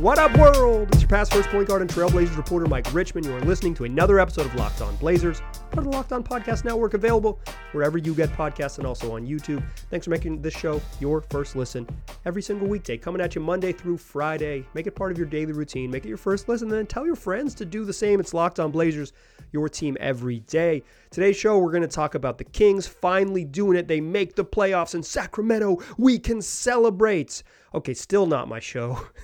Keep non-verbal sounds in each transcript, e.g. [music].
What up, world? It's your past first point guard and Trailblazers reporter Mike Richman. You are listening to another episode of Locked On Blazers, part of the Locked On Podcast Network, available wherever you get podcasts and also on YouTube. Thanks for making this show your first listen every single weekday, coming at you Monday through Friday. Make it part of your daily routine. Make it your first listen, then tell your friends to do the same. It's Locked On Blazers, your team every day. Today's show, we're going to talk about the Kings finally doing it. They make the playoffs in Sacramento. We can celebrate. Okay, still not my show. [laughs]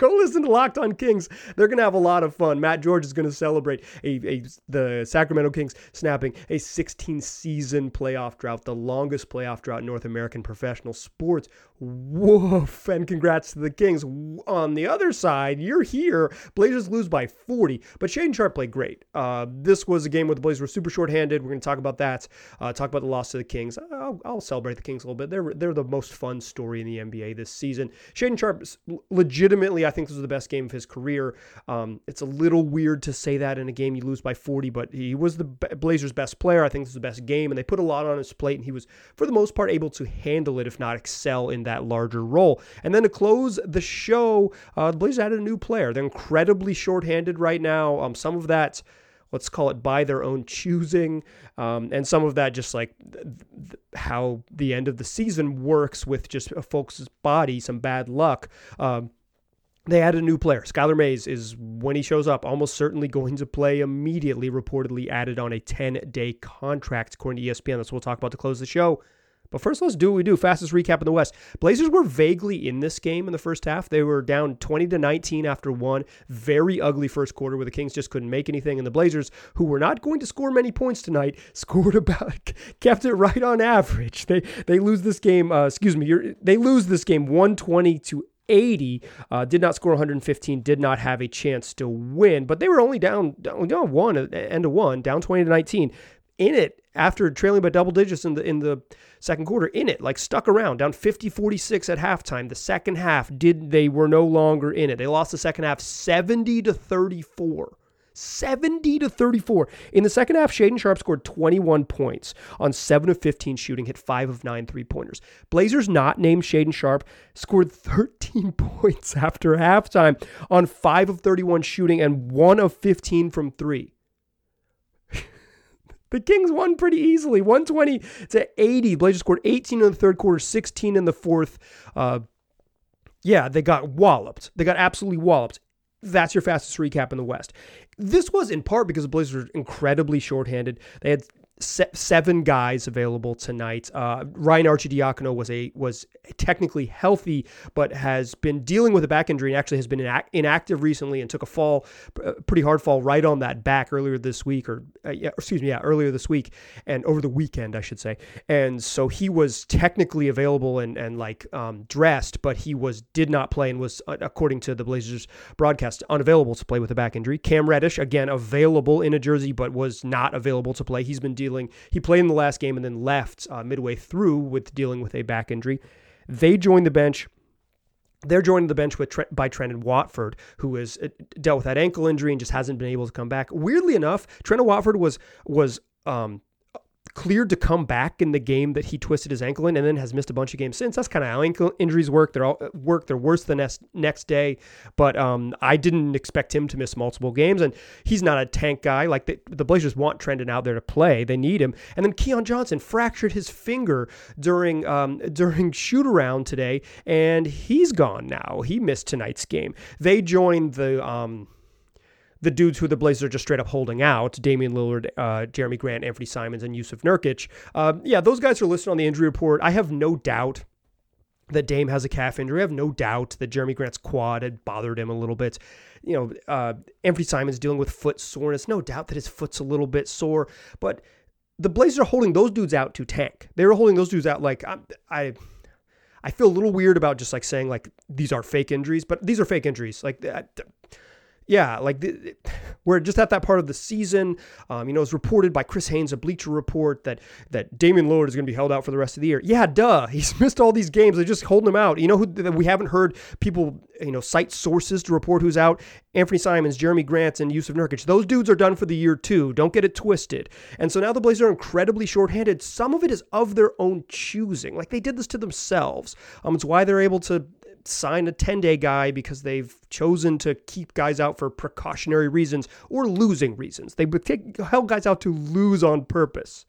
Go listen to Locked On Kings. They're going to have a lot of fun. Matt George is going to celebrate a, a, the Sacramento Kings snapping a 16 season playoff drought, the longest playoff drought in North American professional sports. Woof. And congrats to the Kings. On the other side, you're here. Blazers lose by 40, but Shaedon Sharpe played great. Uh, this was a game where the Blazers were super shorthanded. We're going to talk about that. Uh, talk about the loss to the Kings. I'll, I'll, celebrate the Kings a little bit. They're, they're the most fun story in the NBA this season. Shaedon Sharpe legitimately, think this was the best game of his career. Um, it's a little weird to say that in a game you lose by 40, but he was the Blazers' best player. I think this was the best game, and they put a lot on his plate, and he was, for the most part, able to handle it, if not excel in that larger role. And then to close the show, uh, the Blazers added a new player. They're incredibly shorthanded right now. Um, some of that let's call it by their own choosing. Um, and some of that just like th- th- how the end of the season works with just a folks' body, some bad luck. Um, they added a new player. Skylar Mays is, when he shows up, almost certainly going to play immediately, reportedly added on a 10 day contract, according to ESPN. That's what we'll talk about to close the show. But first, let's do what we do. Fastest recap in the West. Blazers were vaguely in this game in the first half. They were down 20 to 19 after one. Very ugly first quarter where the Kings just couldn't make anything. And the Blazers, who were not going to score many points tonight, [laughs] scored about, kept it right on average. They they lose this game. Uh, excuse me. they lose this game 120 to 80. Uh, did not score 115. Did not have a chance to win. But they were only down down, down one at end of one, down 20 to 19. In it after trailing by double digits in the in the second quarter in it like stuck around down 50-46 at halftime the second half did they were no longer in it they lost the second half 70 to 34 70 to 34. In the second half, Shaedon Sharpe scored 21 points on 7 of 15 shooting, hit 5 of 9 three pointers. Blazers, not named Shaedon Sharpe, scored 13 [laughs] points after halftime on 5 of 31 shooting and 1 of 15 from 3. [laughs] The Kings won pretty easily, 120 to 80. Blazers scored 18 in the third quarter, 16 in the fourth. Uh, yeah, they got walloped. They got absolutely walloped. That's your fastest recap in the West. This was in part because the Blazers were incredibly shorthanded. They had se- seven guys available tonight. Uh, Ryan Arcidiacono was a was technically healthy, but has been dealing with a back injury and actually has been inac- inactive recently and took a fall, a pretty hard fall right on that back earlier this week, or uh, yeah, excuse me, yeah, earlier this week and over the weekend, I should say. And so he was technically available and and like um, dressed, but he was did not play and was, uh, according to the Blazers broadcast, unavailable to play with a back injury. Cam Reddish again available in a jersey, but was not available to play. He's been dealing dealing. He played in the last game and then left uh, midway through with dealing with a back injury. They joined the bench. They're joining the bench with by Trendon Watford, who has uh, dealt with that ankle injury and just hasn't been able to come back. Weirdly enough, Trendon Watford was was um, cleared to come back in the game that he twisted his ankle in and then has missed a bunch of games since. That's kind of how ankle injuries work. They're all work. They're worse the next next day. But um, I didn't expect him to miss multiple games, and he's not a tank guy. Like the, the Blazers want Trendon out there to play. They need him. And then Keon Johnson fractured his finger during um, during [laughs] shoot around today, and he's gone now. He missed tonight's game. They joined the um, the dudes who the Blazers are just straight up holding out Damian Lillard, uh, Jerami Grant, Anthony Simons, and Jusuf Nurkic. Uh, yeah, those guys are listed on the injury report. I have no doubt that Dame has a calf injury. I have no doubt that Jerami Grant's quad had bothered him a little bit. You know, uh, Anthony Simons dealing with foot soreness. No doubt that his foot's a little bit sore, but the Blazers are holding those dudes out to tank. They were holding those dudes out like I, I I feel a little weird about just like saying like these are fake injuries, but these are fake injuries. Like yeah, like the, we're just at that part of the season. Um, you know, it's reported by Chris Haynes, a Bleacher Report, that that Damian Lillard is going to be held out for the rest of the year. Yeah, duh. [laughs] He's missed all these games. They're just holding him out. You know who we haven't heard people, you know, cite sources to report who's out. Anthony Simons, Jerami Grant, and Jusuf Nurkic. Those dudes are done for the year too. Don't get it twisted. And so now the Blazers are incredibly shorthanded. Some of it is of their own choosing. Like they did this to themselves. Um, it's why they're able to sign a 10 day guy because they've chosen to keep guys out for precautionary reasons or losing reasons. They take, held guys out to lose on purpose.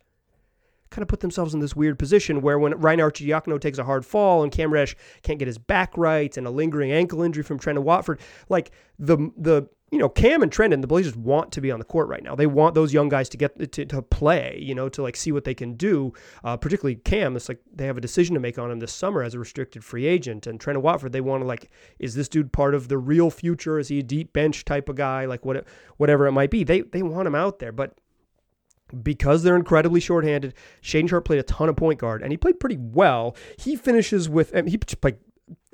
Kind of put themselves in this weird position where when Ryan Arcidiacono takes a hard fall and Cam Reddish can't get his back right and a lingering ankle injury from Trendon Watford, like the the you know, Cam and Trendon, the Blazers want to be on the court right now. They want those young guys to get to, to play, you know, to like see what they can do. Uh, particularly Cam, it's like they have a decision to make on him this summer as a restricted free agent. And Trendon Watford, they want to like, is this dude part of the real future? Is he a deep bench type of guy? Like what, whatever it might be, they they want him out there. But because they're incredibly shorthanded, Shane Sharpe played a ton of point guard, and he played pretty well. He finishes with, he played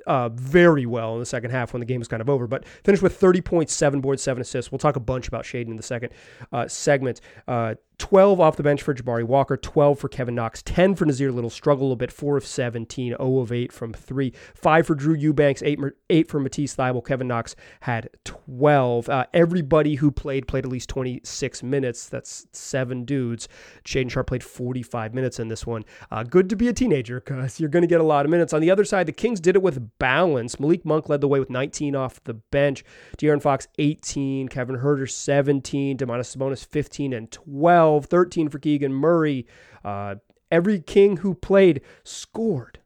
uh, very well in the second half when the game was kind of over, but finished with 30 points, seven boards, seven assists. We'll talk a bunch about Shaedon in the second uh, segment. Uh, 12 off the bench for Jabari Walker, 12 for Kevin Knox, 10 for Nassir Little, struggle a bit, 4 of 17, 0 of 8 from 3, 5 for Drew Eubanks, 8, 8 for Matisse Thybulle. Kevin Knox had 12. Uh, everybody who played played at least 26 minutes. That's seven dudes. Shaedon Sharpe played 45 minutes in this one. Uh, good to be a teenager because you're going to get a lot of minutes. On the other side, the Kings did it with balance. Malik Monk led the way with 19 off the bench. De'Aaron Fox, 18. Kevin Huerter, 17. Domantas Sabonis, 15 and 12. 12, 13 for Keegan Murray. Uh, every King who played scored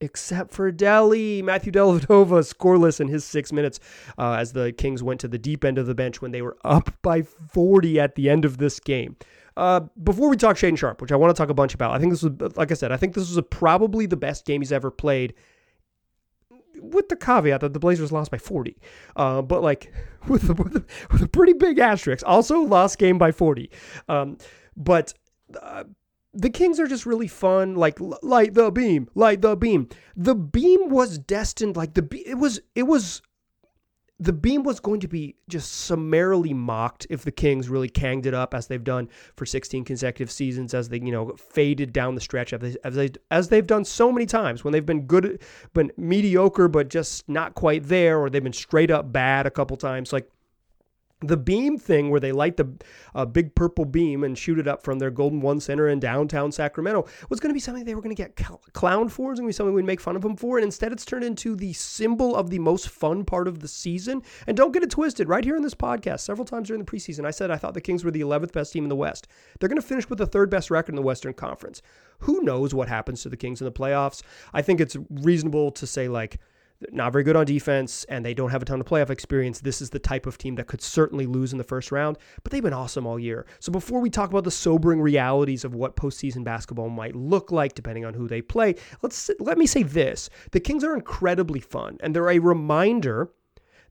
except for Delly. Matthew Dellavedova scoreless in his six minutes uh, as the Kings went to the deep end of the bench when they were up by 40 at the end of this game. Uh, before we talk Shaedon Sharpe, which I want to talk a bunch about, I think this was, like I said, I think this was a, probably the best game he's ever played with the caveat that the Blazers lost by 40. Uh, but like [laughs] with, a, with, with, a, pretty big asterisk. Also lost game by 40. Um, but uh, the Kings are just really fun. Like light the beam, light the beam. The beam was destined like the it was it was the beam was going to be just summarily mocked if the Kings really canged it up as they've done for 16 consecutive seasons, as they you know faded down the stretch as they, as, they, as they've done so many times when they've been good, been mediocre, but just not quite there, or they've been straight up bad a couple times. Like the beam thing where they light the uh, big purple beam and shoot it up from their Golden One Center in downtown Sacramento was going to be something they were going to get cl- clowned for. It's going to be something we'd make fun of them for. And instead, it's turned into the symbol of the most fun part of the season. And don't get it twisted. Right here in this podcast, several times during the preseason, I said I thought the Kings were the 11th best team in the West. They're going to finish with the third best record in the Western Conference. Who knows what happens to the Kings in the playoffs? I think it's reasonable to say, like, not very good on defense and they don't have a ton of playoff experience, this is the type of team that could certainly lose in the first round, but they've been awesome all year. So before we talk about the sobering realities of what postseason basketball might look like depending on who they play, let's let me say this. The Kings are incredibly fun and they're a reminder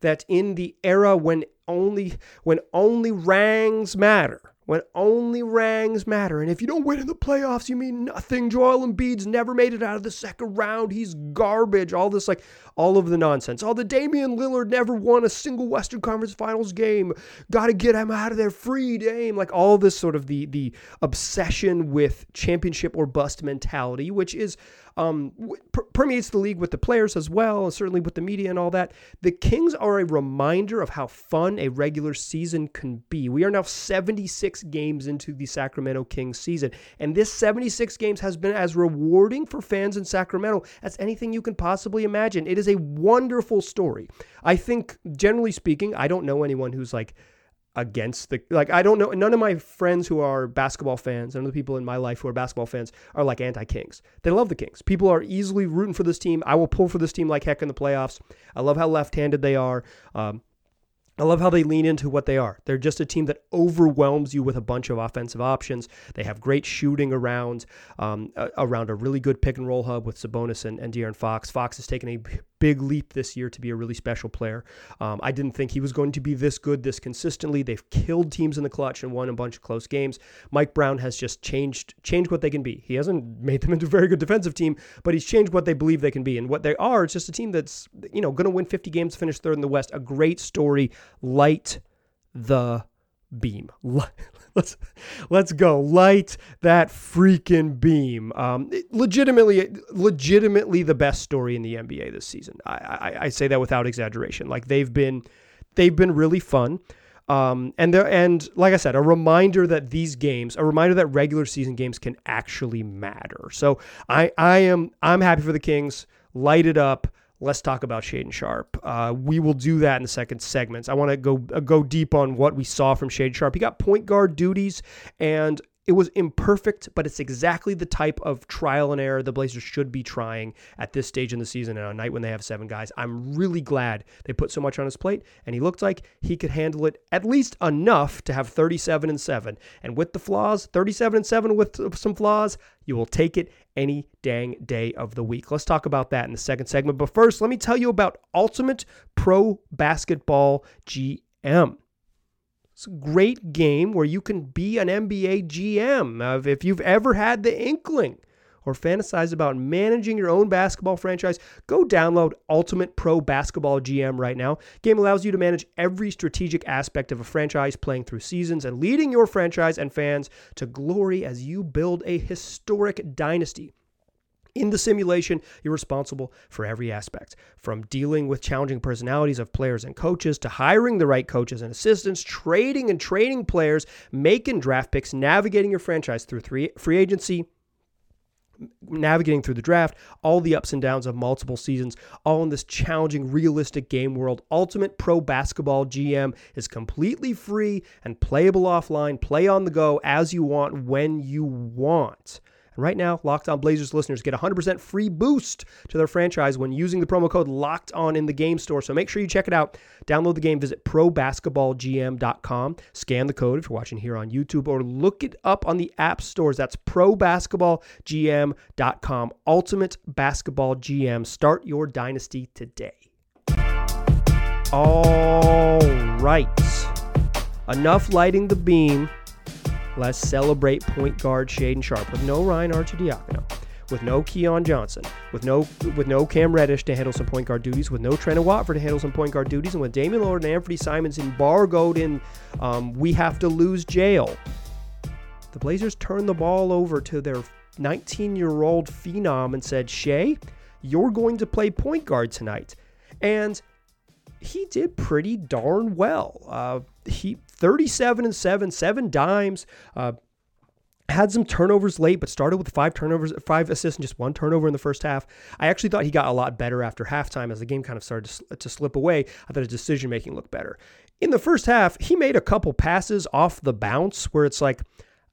that in the era when only when only rangs matter, when only rangs matter. And if you don't win in the playoffs, you mean nothing. Joel Embiid's never made it out of the second round. He's garbage. All this, like, all of the nonsense. All the Damian Lillard never won a single Western Conference Finals game. Got to get him out of there. Free Dame. Like, all this sort of the, the obsession with championship or bust mentality, which is um, per- permeates the league with the players as well, and certainly with the media and all that. The Kings are a reminder of how fun a regular season can be. We are now 76 games into the Sacramento Kings season, and this 76 games has been as rewarding for fans in Sacramento as anything you can possibly imagine. It is a wonderful story. I think, generally speaking, I don't know anyone who's like, against the like I don't know none of my friends who are basketball fans none of the people in my life who are basketball fans are like anti-Kings. They love the Kings. People are easily rooting for this team. I will pull for this team like heck in the playoffs. I love how left-handed they are. Um, I love how they lean into what they are. They're just a team that overwhelms you with a bunch of offensive options. They have great shooting around um, around a really good pick and roll hub with Sabonis and, and De'Aaron Fox. Fox has taken a big leap this year to be a really special player. Um, I didn't think he was going to be this good this consistently. They've killed teams in the clutch and won a bunch of close games. Mike Brown has just changed changed what they can be. He hasn't [laughs] made them into a very good defensive team, but he's changed what they believe they can be. And what they are, it's just a team that's you know going to win 50 games, finish third in the West. A great story. Light the beam. [laughs] let's let's go light that freaking beam. Um, legitimately, legitimately the best story in the NBA this season. I, I, I say that without exaggeration. Like they've been they've been really fun. Um, and there, and like I said, a reminder that these games, a reminder that regular season games can actually matter. So I, I am, I'm happy for the Kings. Light it up let's talk about Shaedon Sharpe. Uh, we will do that in the second segments. I want to go uh, go deep on what we saw from Shaedon Sharpe. He got point guard duties, and it was imperfect, but it's exactly the type of trial and error the Blazers should be trying at this stage in the season and on a night when they have seven guys. I'm really glad they put so much on his plate, and he looked like he could handle it at least enough to have 37 and 7. And with the flaws, 37 and 7 with some flaws, you will take it any dang day of the week. Let's talk about that in the second segment. But first, let me tell you about Ultimate Pro Basketball GM. It's a great game where you can be an NBA GM. if you've ever had the inkling or fantasized about managing your own basketball franchise, go download Ultimate Pro Basketball GM right now. Game allows you to manage every strategic aspect of a franchise, playing through seasons and leading your franchise and fans to glory as you build a historic dynasty. In the simulation, you're responsible for every aspect from dealing with challenging personalities of players and coaches to hiring the right coaches and assistants, trading and training players, making draft picks, navigating your franchise through free agency, navigating through the draft, all the ups and downs of multiple seasons, all in this challenging, realistic game world. Ultimate Pro Basketball GM is completely free and playable offline. Play on the go as you want when you want. And right now, Locked On Blazers listeners get 100% free boost to their franchise when using the promo code Locked On in the game store. So make sure you check it out. Download the game, visit probasketballgm.com, scan the code if you're watching here on YouTube, or look it up on the app stores. That's probasketballgm.com. Ultimate Basketball GM. Start your dynasty today. All right. Enough lighting the beam. Let's celebrate point guard Shaedon Sharpe with no Ryan Arcidiacono, with no Keon Johnson, with no with no Cam Reddish to handle some point guard duties, with no Trendon Watford to handle some point guard duties, and with Damian Lillard and Anthony Simons embargoed in um, we have to lose jail. The Blazers turned the ball over to their 19 year old phenom and said, "Shay, you're going to play point guard tonight. And he did pretty darn well. Uh, he 37 and 7, seven dimes. Uh, had some turnovers late, but started with five turnovers, five assists, and just one turnover in the first half. I actually thought he got a lot better after halftime as the game kind of started to, to slip away. I thought his decision making looked better. In the first half, he made a couple passes off the bounce where it's like,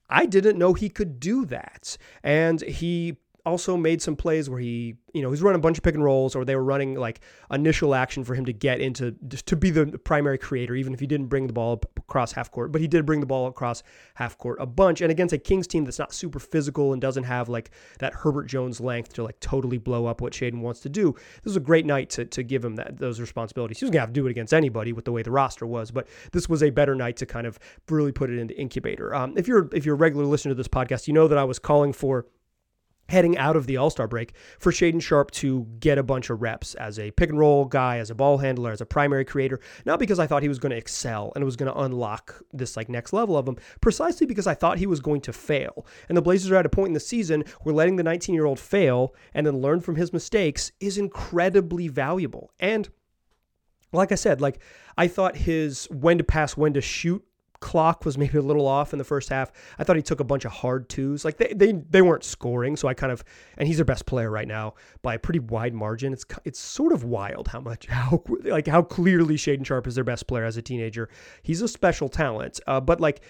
I didn't know he could do that. And he also made some plays where he, you know, he's running a bunch of pick and rolls, or they were running like initial action for him to get into to be the primary creator, even if he didn't bring the ball across half court. But he did bring the ball across half court a bunch, and against a Kings team that's not super physical and doesn't have like that Herbert Jones length to like totally blow up what Shaedon wants to do. This was a great night to to give him that those responsibilities. He was gonna have to do it against anybody with the way the roster was, but this was a better night to kind of really put it into incubator. Um, if you're if you're a regular listener to this podcast, you know that I was calling for heading out of the All Star break for Shaedon Sharpe to get a bunch of reps as a pick and roll guy, as a ball handler, as a primary creator. Not because I thought he was going to excel and was going to unlock this like next level of him, precisely because I thought he was going to fail. And the Blazers are at a point in the season where letting the 19 year old fail and then learn from his mistakes is incredibly valuable. And like I said, like I thought his when to pass, when to shoot clock was maybe a little off in the first half. I thought he took a bunch of hard twos. Like they they, they weren't scoring, so I kind of and he's their best player right now by a pretty wide margin. It's it's sort of wild how much how like how clearly Shaedon Sharpe is their best player as a teenager. He's a special talent, uh, but like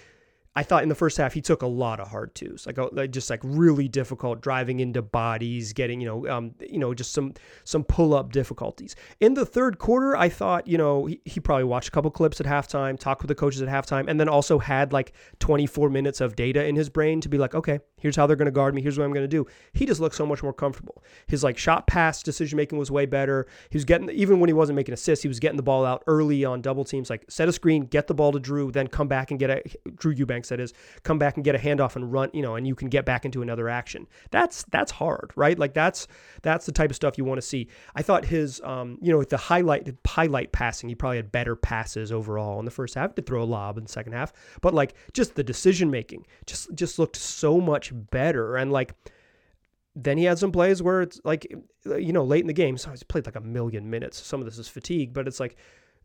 I thought in the first half he took a lot of hard twos, like, like just like really difficult driving into bodies, getting you know, um, you know, just some some pull up difficulties. In the third quarter, I thought you know he, he probably watched a couple clips at halftime, talked with the coaches at halftime, and then also had like 24 minutes of data in his brain to be like, okay, here's how they're going to guard me, here's what I'm going to do. He just looked so much more comfortable. His like shot pass decision making was way better. He was getting even when he wasn't making assists, he was getting the ball out early on double teams, like set a screen, get the ball to Drew, then come back and get a Drew Eubanks that is, come back and get a handoff and run, you know, and you can get back into another action. That's that's hard, right? Like that's that's the type of stuff you want to see. I thought his, um, you know, with the highlight highlight passing, he probably had better passes overall in the first half. To throw a lob in the second half, but like just the decision making, just just looked so much better, and like then he had some plays where it's like, you know, late in the game. So he's played like a million minutes. Some of this is fatigue, but it's like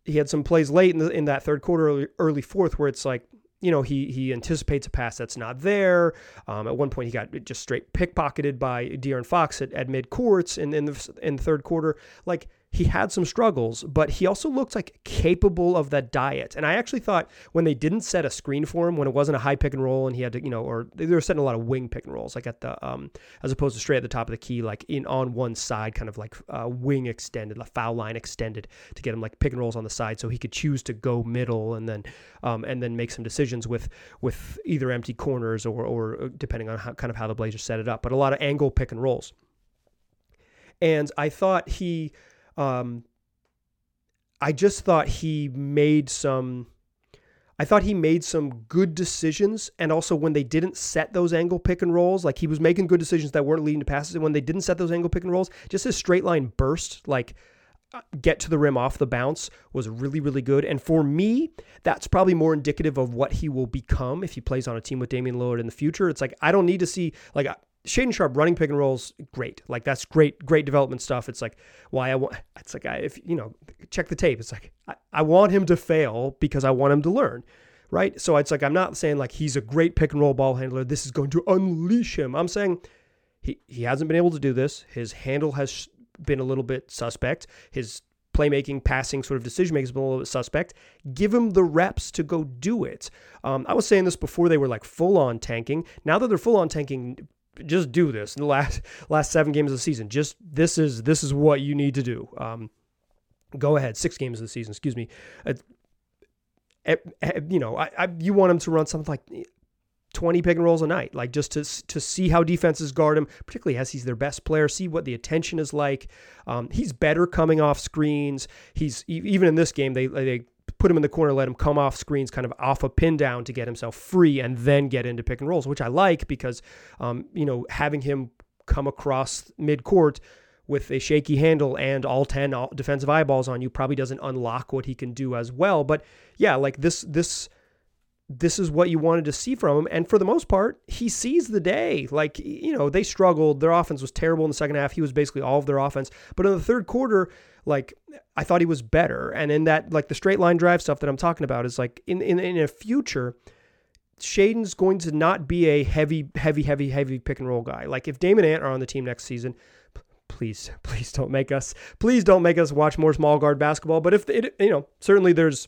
he had some plays late in, the, in that third quarter, early, early fourth, where it's like you know, he he anticipates a pass that's not there. Um, at one point, he got just straight pickpocketed by De'Aaron Fox at, at mid courts in, in the in the third quarter. Like he had some struggles, but he also looked like capable of that diet. And I actually thought when they didn't set a screen for him, when it wasn't a high pick and roll, and he had to, you know, or they were setting a lot of wing pick and rolls, like at the, um, as opposed to straight at the top of the key, like in on one side, kind of like uh, wing extended, the foul line extended to get him like pick and rolls on the side, so he could choose to go middle and then, um, and then make some decisions with with either empty corners or or uh, depending on how kind of how the Blazers set it up, but a lot of angle pick and rolls. And I thought he um, I just thought he made some. I thought he made some good decisions, and also when they didn't set those angle pick and rolls, like he was making good decisions that weren't leading to passes. And when they didn't set those angle pick and rolls, just his straight line burst, like uh, get to the rim off the bounce, was really really good. And for me, that's probably more indicative of what he will become if he plays on a team with Damian Lillard in the future. It's like I don't need to see like Shaedon Sharpe running pick and rolls, great. Like that's great, great development stuff. It's like why I want. It's like I, if you know, check the tape. It's like I, I want him to fail because I want him to learn, right? So it's like I'm not saying like he's a great pick and roll ball handler. This is going to unleash him. I'm saying he he hasn't been able to do this. His handle has been a little bit suspect. His playmaking, passing, sort of decision making has been a little bit suspect. Give him the reps to go do it. Um, I was saying this before they were like full on tanking. Now that they're full on tanking, just do this in the last [laughs] last seven games of the season. Just this is this is what you need to do. Um, go ahead, six games of the season. Excuse me. Uh, you know, I, I, you want him to run something like 20 pick and rolls a night, like just to to see how defenses guard him, particularly as he's their best player. See what the attention is like. Um, he's better coming off screens. He's even in this game they they put him in the corner, let him come off screens, kind of off a pin down to get himself free, and then get into pick and rolls, which I like because, um, you know, having him come across mid court with a shaky handle and all 10 defensive eyeballs on you probably doesn't unlock what he can do as well. But yeah, like this, this, this is what you wanted to see from him. And for the most part, he sees the day. Like, you know, they struggled. Their offense was terrible in the second half. He was basically all of their offense. But in the third quarter, like I thought he was better. And in that, like the straight line drive stuff that I'm talking about is like in in, in a future, Shaedon's going to not be a heavy, heavy, heavy, heavy pick and roll guy. Like if Damon Ant are on the team next season, please, [laughs] please don't make us, please don't make us watch more small guard basketball. But if it, you know, certainly there's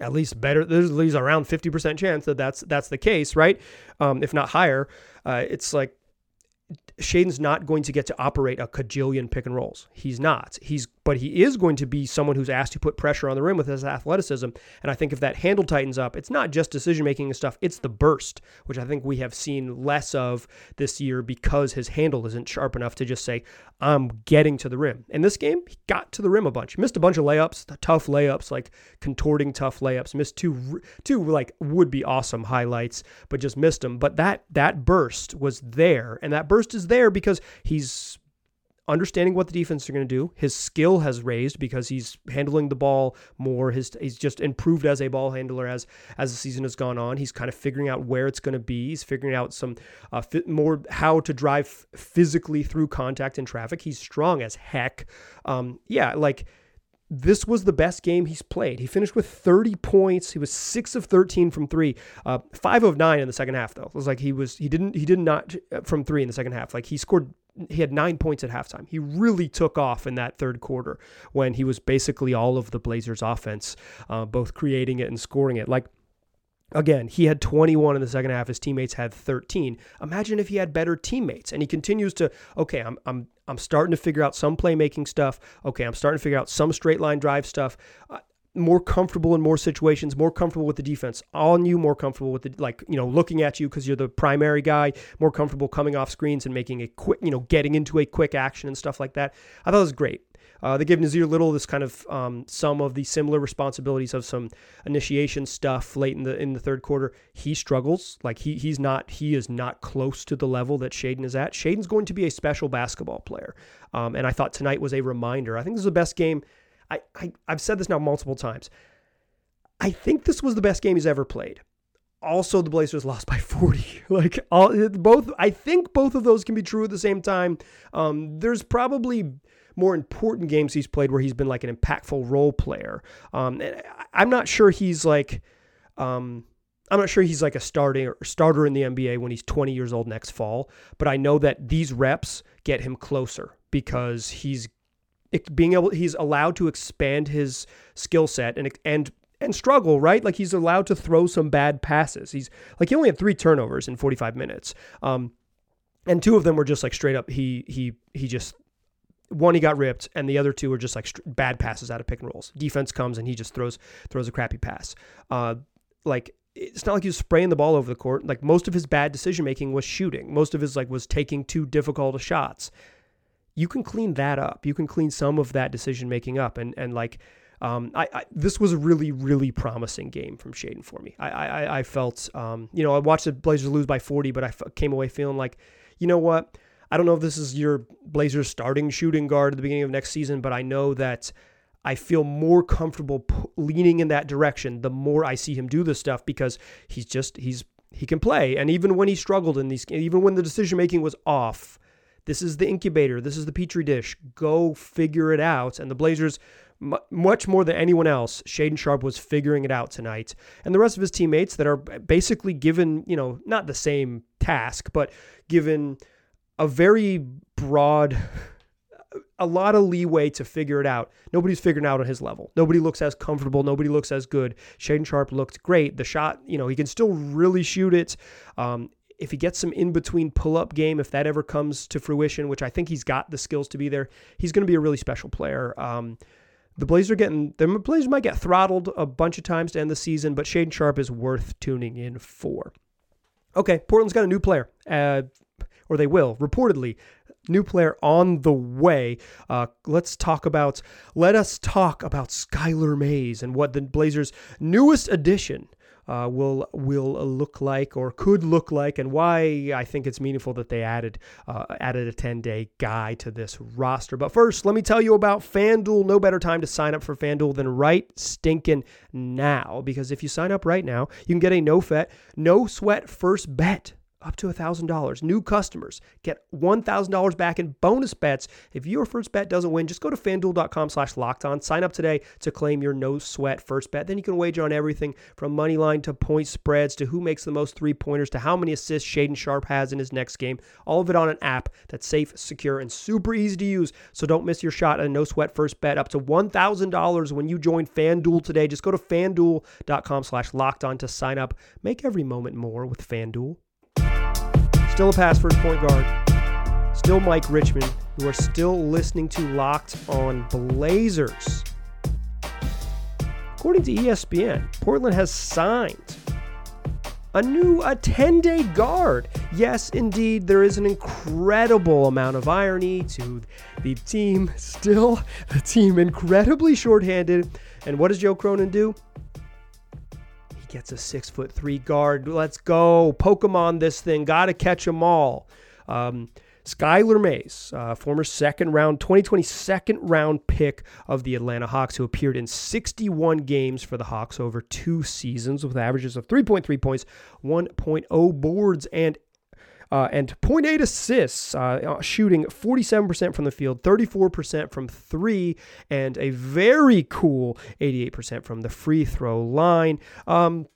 at least better. There's at least around 50% chance that that's that's the case, right? Um, if not higher. Uh, it's like Shaedon's not going to get to operate a cajillion pick and rolls. He's not. He's but he is going to be someone who's asked to put pressure on the rim with his athleticism. And I think if that handle tightens up, it's not just decision making and stuff, it's the burst, which I think we have seen less of this year because his handle isn't sharp enough to just say, I'm getting to the rim. In this game, he got to the rim a bunch. Missed a bunch of layups, tough layups, like contorting tough layups. Missed two two like would be awesome highlights, but just missed them. But that that burst was there, and that burst is there because he's understanding what the defense are going to do. His skill has raised because he's handling the ball more. His he's just improved as a ball handler as as the season has gone on. He's kind of figuring out where it's going to be. He's figuring out some uh, more how to drive physically through contact and traffic. He's strong as heck. Um, yeah, like this was the best game he's played. He finished with 30 points. He was six of 13 from three, uh, five of nine in the second half. Though it was like he was he didn't he did not uh, from three in the second half. Like he scored he had nine points at halftime. He really took off in that third quarter when he was basically all of the Blazers' offense, uh, both creating it and scoring it. Like, again, he had 21 in the second half. His teammates had 13. Imagine if he had better teammates. And he continues to, okay, I'm, I'm, I'm starting to figure out some playmaking stuff. Okay, I'm starting to figure out some straight line drive stuff. Uh, more comfortable in more situations, more comfortable with the defense on you, more comfortable with the like, you know, looking at you because you're the primary guy, more comfortable coming off screens and making a quick, you know, getting into a quick action and stuff like that. I thought it was great. Uh, they gave Nassir Little this kind of um, some of the similar responsibilities of some initiation stuff late in the in the third quarter. He struggles, like he he's not he is not close to the level that Shaedon is at. Shaedon's going to be a special basketball player, um, and I thought tonight was a reminder. I think this is the best game I, I I've said this now multiple times. I think this was the best game he's ever played. Also, the Blazers lost by [laughs] 40. like all both, I think both of those can be true at the same time. Um, there's probably more important games he's played where he's been like an impactful role player. Um, I'm not sure he's like, um, I'm not sure he's like a starting starter in the NBA when he's 20 years old next fall. But I know that these reps get him closer because he's being able he's allowed to expand his skill set and and and struggle, right? Like he's allowed to throw some bad passes. He's like he only had three turnovers in 45 minutes. Um, and two of them were just like straight up he he he just one he got ripped and the other two were just like bad passes out of pick and rolls. Defense comes and he just throws throws a crappy pass. Uh, like it's not like he was spraying the ball over the court. Like most of his bad decision making was shooting. Most of his like was taking too difficult shots. You can clean that up. You can clean some of that decision making up. And and like um, I, I, this was a really really promising game from Shaedon for me. I I, I felt um, you know I watched the Blazers lose by 40, but I f- came away feeling like you know what I don't know if this is your Blazers starting shooting guard at the beginning of next season, but I know that I feel more comfortable p- leaning in that direction the more I see him do this stuff because he's just he's he can play. And even when he struggled in these even when the decision making was off this is the incubator this is the petri dish go figure it out. And the Blazers much more than anyone else Shaedon Sharpe was figuring it out tonight. And the rest of his teammates that are basically given you know not the same task but given a very broad a lot of leeway to figure it out. Nobody's figuring out on his level. Nobody looks as comfortable. Nobody looks as good. Shaedon Sharpe looked great. The shot, you know, he can still really shoot it. Um, if he gets some in between pull up game, if that ever comes to fruition, which I think he's got the skills to be there, he's going to be a really special player. Um, the Blazers getting the Blazers might get throttled a bunch of times to end the season, but Shaedon Sharpe is worth tuning in for. Okay, Portland's got a new player, uh, or they will reportedly new player on the way. Uh, let's talk about, let us talk about Skylar Mays and what the Blazers' newest addition uh, will will look like or could look like, and why I think it's meaningful that they added uh, added a 10 day guy to this roster. But first, let me tell you about FanDuel. No better time to sign up for FanDuel than right stinking now, because if you sign up right now, you can get a no fet, no sweat first bet up to $1,000. New customers get $1,000 back in bonus bets. If your first bet doesn't win, just go to fanduel.com slash locked on. Sign up today to claim your no sweat first bet. Then you can wager on everything from money line to point spreads to who makes the most three pointers to how many assists Shaedon Sharpe has in his next game. All of it on an app that's safe, secure, and super easy to use. So don't miss your shot at a no sweat first bet up to $1,000 when you join FanDuel today. Just go to fanduel.com slash locked on to sign up. Make every moment more with FanDuel. Still a pass first point guard. Still Mike Richman. You are still listening to Locked on Blazers. According to ESPN, Portland has signed a new a 10-day guard. Yes, indeed, there is an incredible amount of irony to the team. [laughs] Still, the team incredibly shorthanded. And what does Joe Cronin do? Gets a six foot three guard. Let's go. Pokemon this thing. Got to catch them all. Um, Skylar Mays, uh, former second round, 2020 second round pick of the Atlanta Hawks, who appeared in 61 games for the Hawks over two seasons with averages of 3.3 points, 1.0 boards, and uh, and 0.8 assists, uh, shooting 47% from the field, 34% from three, and a very cool 88% from the free throw line. Um,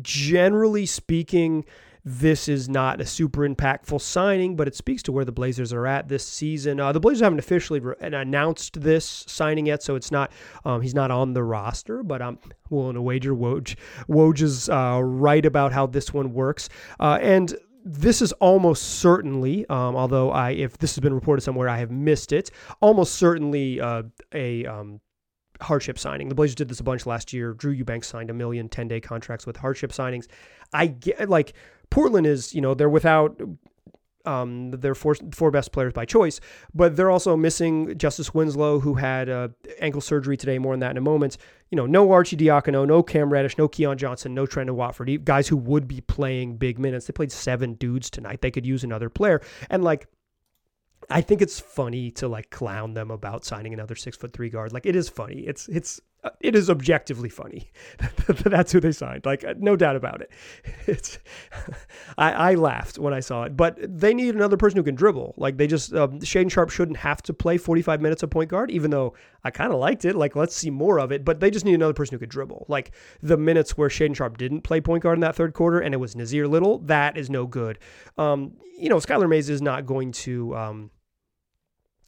generally speaking, this is not a super impactful signing, but it speaks to where the Blazers are at this season. Uh, the Blazers haven't officially re- announced this signing yet, so it's not um, he's not on the roster. But I'm willing to wager Woj Woj is uh, right about how this one works, uh, and this is almost certainly, um, although I, if this has been reported somewhere, I have missed it. Almost certainly uh, a um, hardship signing. The Blazers did this a bunch last year. Drew Eubanks signed a million 10 day contracts with hardship signings. I get like Portland is, you know, they're without um, their four, four best players by choice, but they're also missing Justice Winslow, who had uh, ankle surgery today. More on that in a moment. You know, no Arcidiacono, no Cam Reddish, no Keon Johnson, no Trendon Watford, guys who would be playing big minutes. They played seven dudes tonight. They could use another player. And like, I think it's funny to like clown them about signing another six foot three guard. Like it is funny. It's it's it is objectively funny. [laughs] That's who they signed. Like, no doubt about it. [laughs] It's, I, I, laughed when I saw it, but they need another person who can dribble. Like, they just, um, Shaedon Sharpe shouldn't have to play 45 minutes of point guard, even though I kind of liked it. Like, let's see more of it, but they just need another person who could dribble. Like, the minutes where Shaedon Sharpe didn't play point guard in that third quarter and it was Nassir Little, that is no good. Um, you know, Skylar Mays is not going to, um,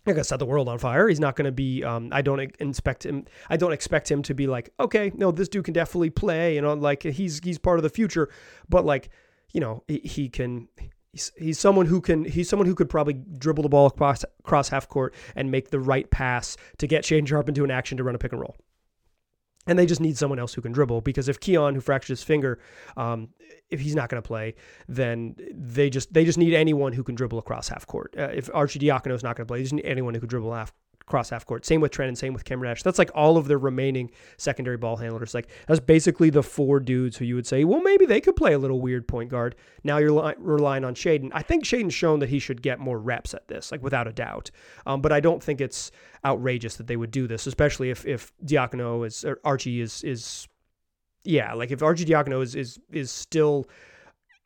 not gonna set the world on fire. He's not gonna be. Um, I don't expect him. I don't expect him to be like, okay, no, this dude can definitely play. You know, like he's he's part of the future. But like, you know, he, he can. He's, he's someone who can. He's someone who could probably dribble the ball across, across half court and make the right pass to get Shane Sharpe into an action to run a pick and roll and they just need someone else who can dribble because if Keon, who fractured his finger, um, if he's not going to play, then they just they just need anyone who can dribble across half court. Uh, if Arcidiacono is not going to play, they just need anyone who can dribble half cross half court. Same with Trent and same with Cam Reddish. That's like all of their remaining secondary ball handlers. Like that's basically the four dudes who you would say, well, maybe they could play a little weird point guard. Now you're li- relying on Shaedon. I think Shaedon's shown that he should get more reps at this, like without a doubt. Um, but I don't think it's outrageous that they would do this, especially if if Diacono is Archie is is yeah, like if Arcidiacono is is is still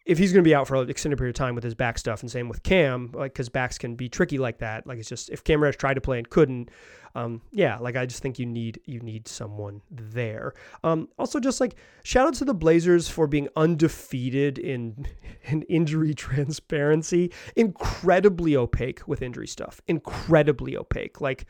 if he's going to be out for an extended period of time with his back stuff, and same with Cam, like because backs can be tricky like that. Like it's just if Cam Reddish tried to play and couldn't, um, yeah, like I just think you need you need someone there. Um, also, just like shout out to the Blazers for being undefeated in [laughs] in injury transparency, incredibly opaque with injury stuff, incredibly opaque. Like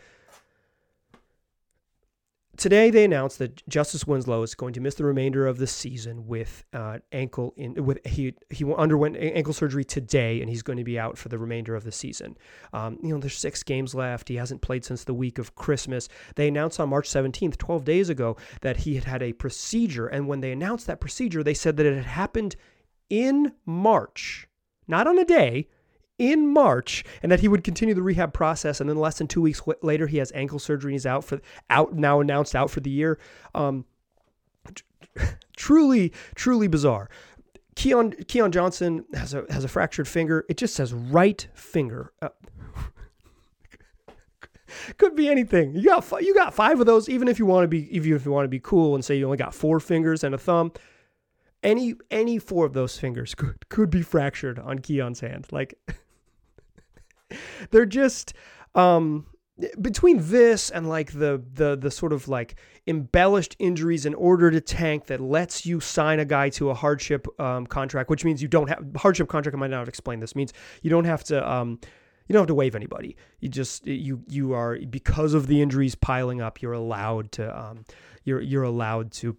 Today they announced that Justice Winslow is going to miss the remainder of the season with uh, ankle in with he he underwent ankle surgery today and he's going to be out for the remainder of the season. Um, you know, there's six games left. He hasn't played since the week of Christmas. They announced on March 17th, 12 days ago, that he had had a procedure, and when they announced that procedure, they said that it had happened in March, not on a day, in March and that he would continue the rehab process. And then less than two weeks later, he has ankle surgery. and He's out for out now announced out for the year. Um, truly, truly bizarre. Keon Keon Johnson has a has a fractured finger. It just says right finger. Uh, [laughs] could be anything. You got you got five of those. Even if you want to be even if you want to be cool and say you only got four fingers and a thumb, any any four of those fingers could could be fractured on Keon's hand. Like [laughs] [laughs] they're just um between this and like the the the sort of like embellished injuries in order to tank that lets you sign a guy to a hardship um, contract, which means you don't have hardship contract. I might not explain this means you don't have to um, you don't have to waive anybody. You just you you are because of the injuries piling up. You're allowed to um, you're you're allowed to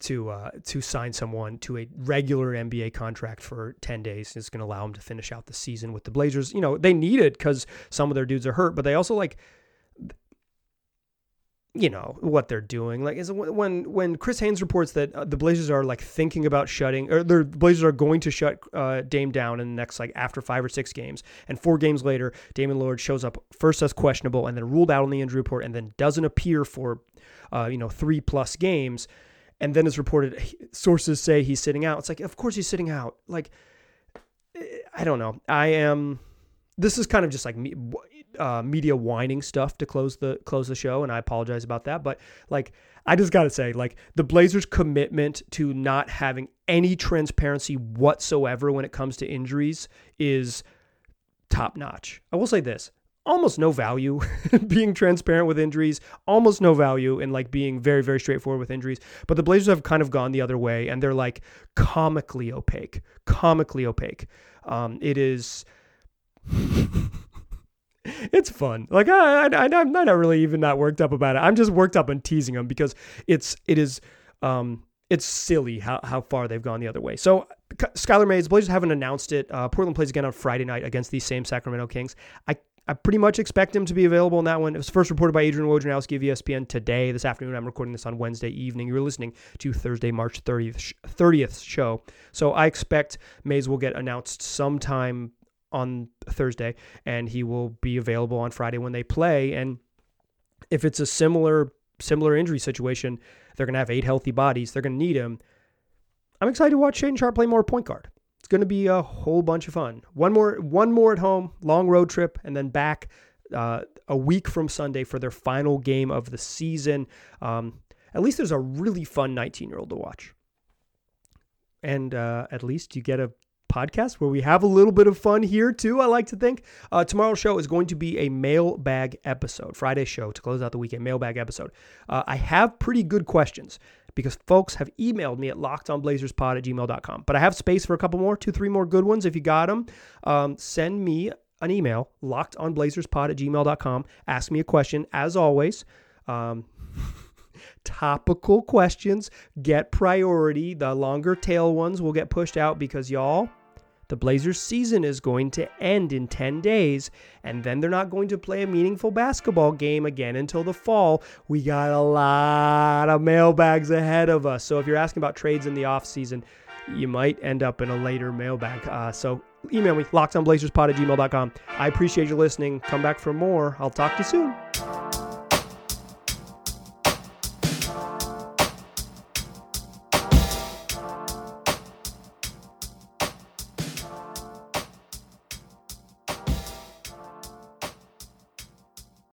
to uh, to sign someone to a regular NBA contract for 10 days is going to allow them to finish out the season with the Blazers. You know, they need it because some of their dudes are hurt, but they also like you know what they're doing like is when when Chris Haynes reports that uh, the Blazers are like thinking about shutting or the Blazers are going to shut uh, Dame down in the next like after five or six games and four games later Damian Lillard shows up first as questionable and then ruled out on the injury report and then doesn't appear for uh, you know three plus games and then it's reported sources say he's sitting out. It's like, of course he's sitting out. Like, I don't know. I am. This is kind of just like uh, media whining stuff to close the close the show, and I apologize about that. But like, I just gotta say, like, the Blazers' commitment to not having any transparency whatsoever when it comes to injuries is top notch. I will say this: almost no value [laughs] being transparent with injuries, almost no value in like being very, very straightforward with injuries. But the Blazers have kind of gone the other way and they're like comically opaque, comically opaque. Um, it is. [laughs] it's fun. Like I, I, I'm not really even that worked up about it. I'm just worked up and teasing them because it's, it is, um, it's silly how, how far they've gone the other way. So Skylar Mays, Blazers haven't announced it. Uh, Portland plays again on Friday night against these same Sacramento Kings. I I pretty much expect him to be available in that one. It was first reported by Adrian Wojnarowski of ESPN today, this afternoon. I'm recording this on Wednesday evening. You're listening to Thursday, March 30th, 30th show. So I expect Mays will get announced sometime on Thursday, and he will be available on Friday when they play. And if it's a similar similar injury situation, they're going to have eight healthy bodies. They're going to need him. I'm excited to watch Shane Sharpe play more point guard. It's going to be a whole bunch of fun. One more, one more at home, long road trip, and then back uh, a week from Sunday for their final game of the season. Um, at least there's a really fun 19 year old to watch. And uh, at least you get a podcast where we have a little bit of fun here too. I like to think. Uh, tomorrow's show is going to be a mailbag episode, Friday show to close out the weekend, mailbag episode. Uh, I have pretty good questions because folks have emailed me at lockedonblazerspod at gmail.com. But I have space for a couple more, two, three more good ones if you got them. Um, send me an email, lockedonblazerspod at gmail.com. Ask me a question, as always. Um, [laughs] topical questions get priority. The longer tail ones will get pushed out because y'all, the Blazers season is going to end in 10 days, and then they're not going to play a meaningful basketball game again until the fall. We got a lot of mailbags ahead of us. So if you're asking about trades in the offseason, you might end up in a later mailbag. Uh, so email me, lockedonblazerspod at gmail.com. I appreciate you listening. Come back for more. I'll talk to you soon.